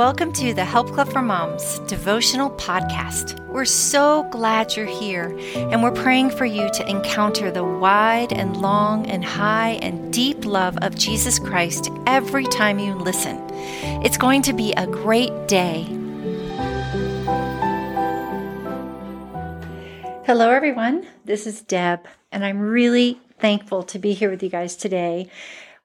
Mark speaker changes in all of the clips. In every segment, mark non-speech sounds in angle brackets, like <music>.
Speaker 1: welcome to the Help Club for Moms devotional podcast. We're so glad you're here, and we're praying for you to encounter the wide and long and high and deep love of Jesus Christ every time you listen. It's going to be a great day. Hello, everyone. This is Deb, and I'm really thankful to be here with you guys today.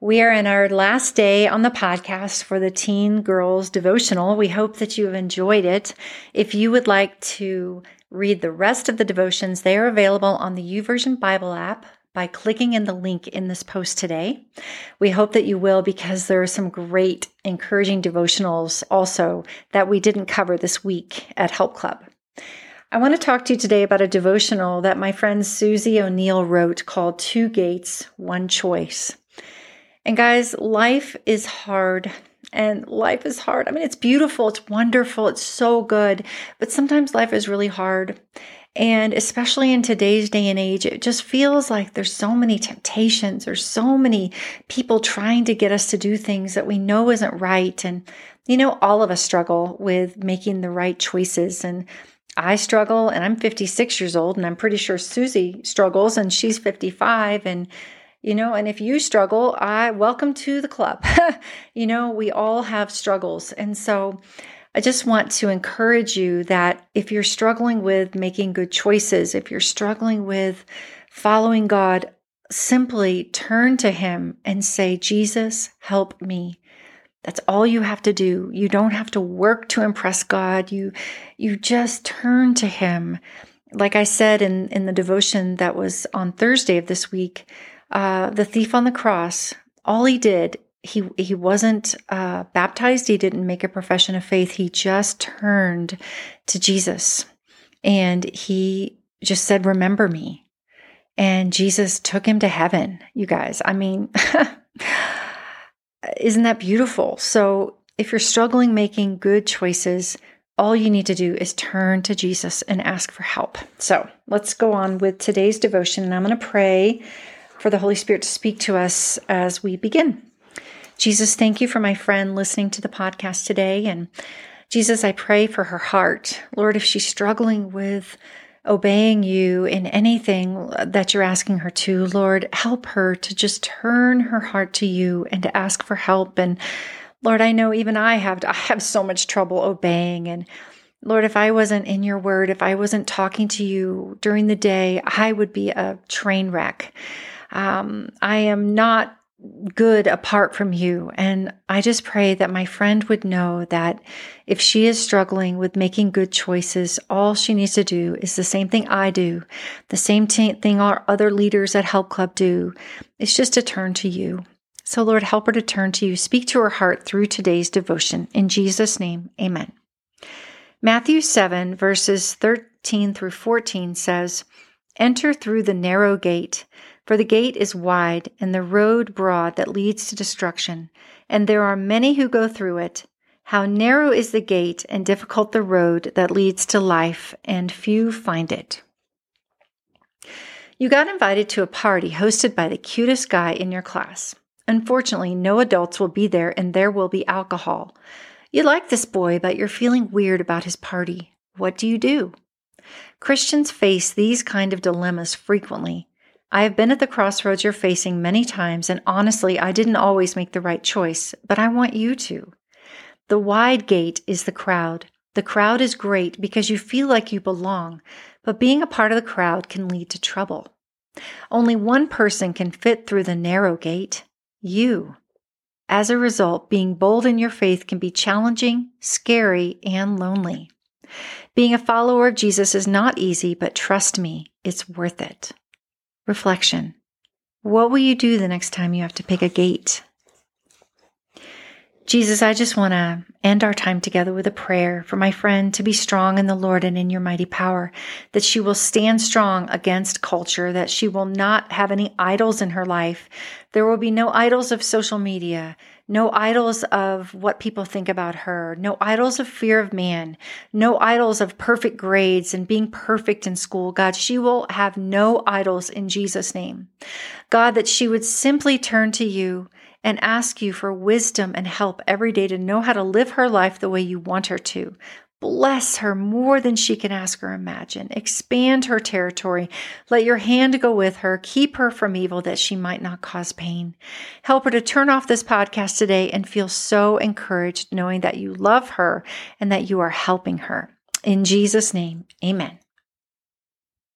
Speaker 1: We are in our last day on the podcast for the Teen Girls Devotional. We hope that you have enjoyed it. If you would like to read the rest of the devotions, they are available on the YouVersion Bible app by clicking in the link in this post today. We hope that you will because there are some great encouraging devotionals also that we didn't cover this week at Help Club. I want to talk to you today about a devotional that my friend Susie O'Neill wrote called Two Gates, One Choice. And guys, life is hard. And life is hard. I mean, it's beautiful, it's wonderful, it's so good. But sometimes life is really hard. And especially in today's day and age, it just feels like there's so many temptations. There's so many people trying to get us to do things that we know isn't right. And, you know, all of us struggle with making the right choices. And I struggle, and I'm 56 years old, and I'm pretty sure Susie struggles, and she's 55. And you know, and if you struggle, I welcome to the club. <laughs> you know, we all have struggles. And so I just want to encourage you that if you're struggling with making good choices, if you're struggling with following God, simply turn to Him and say, Jesus, help me. That's all you have to do. You don't have to work to impress God. You you just turn to him. Like I said in in the devotion that was on Thursday of this week, uh, the thief on the cross, all he did, he he wasn't uh, baptized. He didn't make a profession of faith. He just turned to Jesus, and he just said, "Remember me." And Jesus took him to heaven. You guys, I mean, <laughs> isn't that beautiful? So if you're struggling making good choices, all you need to do is turn to Jesus and ask for help. So let's go on with today's devotion, and I'm going to pray for the Holy Spirit to speak to us as we begin. Jesus, thank you for my friend listening to the podcast today. And Jesus, I pray for her heart. Lord, if she's struggling with obeying you in anything that you're asking her to, Lord, help her to just turn her heart to you and to ask for help. And Lord, I know even I have I have so much trouble obeying and Lord, if I wasn't in your word, if I wasn't talking to you during the day, I would be a train wreck. Um, I am not good apart from you. And I just pray that my friend would know that if she is struggling with making good choices, all she needs to do is the same thing I do, the same t- thing our other leaders at Help Club do. It's just to turn to you. So, Lord, help her to turn to you. Speak to her heart through today's devotion. In Jesus' name, amen. Matthew 7, verses 13 through 14 says, Enter through the narrow gate. For the gate is wide and the road broad that leads to destruction, and there are many who go through it. How narrow is the gate and difficult the road that leads to life, and few find it. You got invited to a party hosted by the cutest guy in your class. Unfortunately, no adults will be there and there will be alcohol. You like this boy, but you're feeling weird about his party. What do you do? Christians face these kind of dilemmas frequently. I have been at the crossroads you're facing many times, and honestly, I didn't always make the right choice, but I want you to. The wide gate is the crowd. The crowd is great because you feel like you belong, but being a part of the crowd can lead to trouble. Only one person can fit through the narrow gate you. As a result, being bold in your faith can be challenging, scary, and lonely. Being a follower of Jesus is not easy, but trust me, it's worth it. Reflection What will you do the next time you have to pick a gate? Jesus, I just want to end our time together with a prayer for my friend to be strong in the Lord and in your mighty power, that she will stand strong against culture, that she will not have any idols in her life. There will be no idols of social media, no idols of what people think about her, no idols of fear of man, no idols of perfect grades and being perfect in school. God, she will have no idols in Jesus' name. God, that she would simply turn to you and ask you for wisdom and help every day to know how to live her life the way you want her to. Bless her more than she can ask or imagine. Expand her territory. Let your hand go with her. Keep her from evil that she might not cause pain. Help her to turn off this podcast today and feel so encouraged knowing that you love her and that you are helping her. In Jesus' name, amen.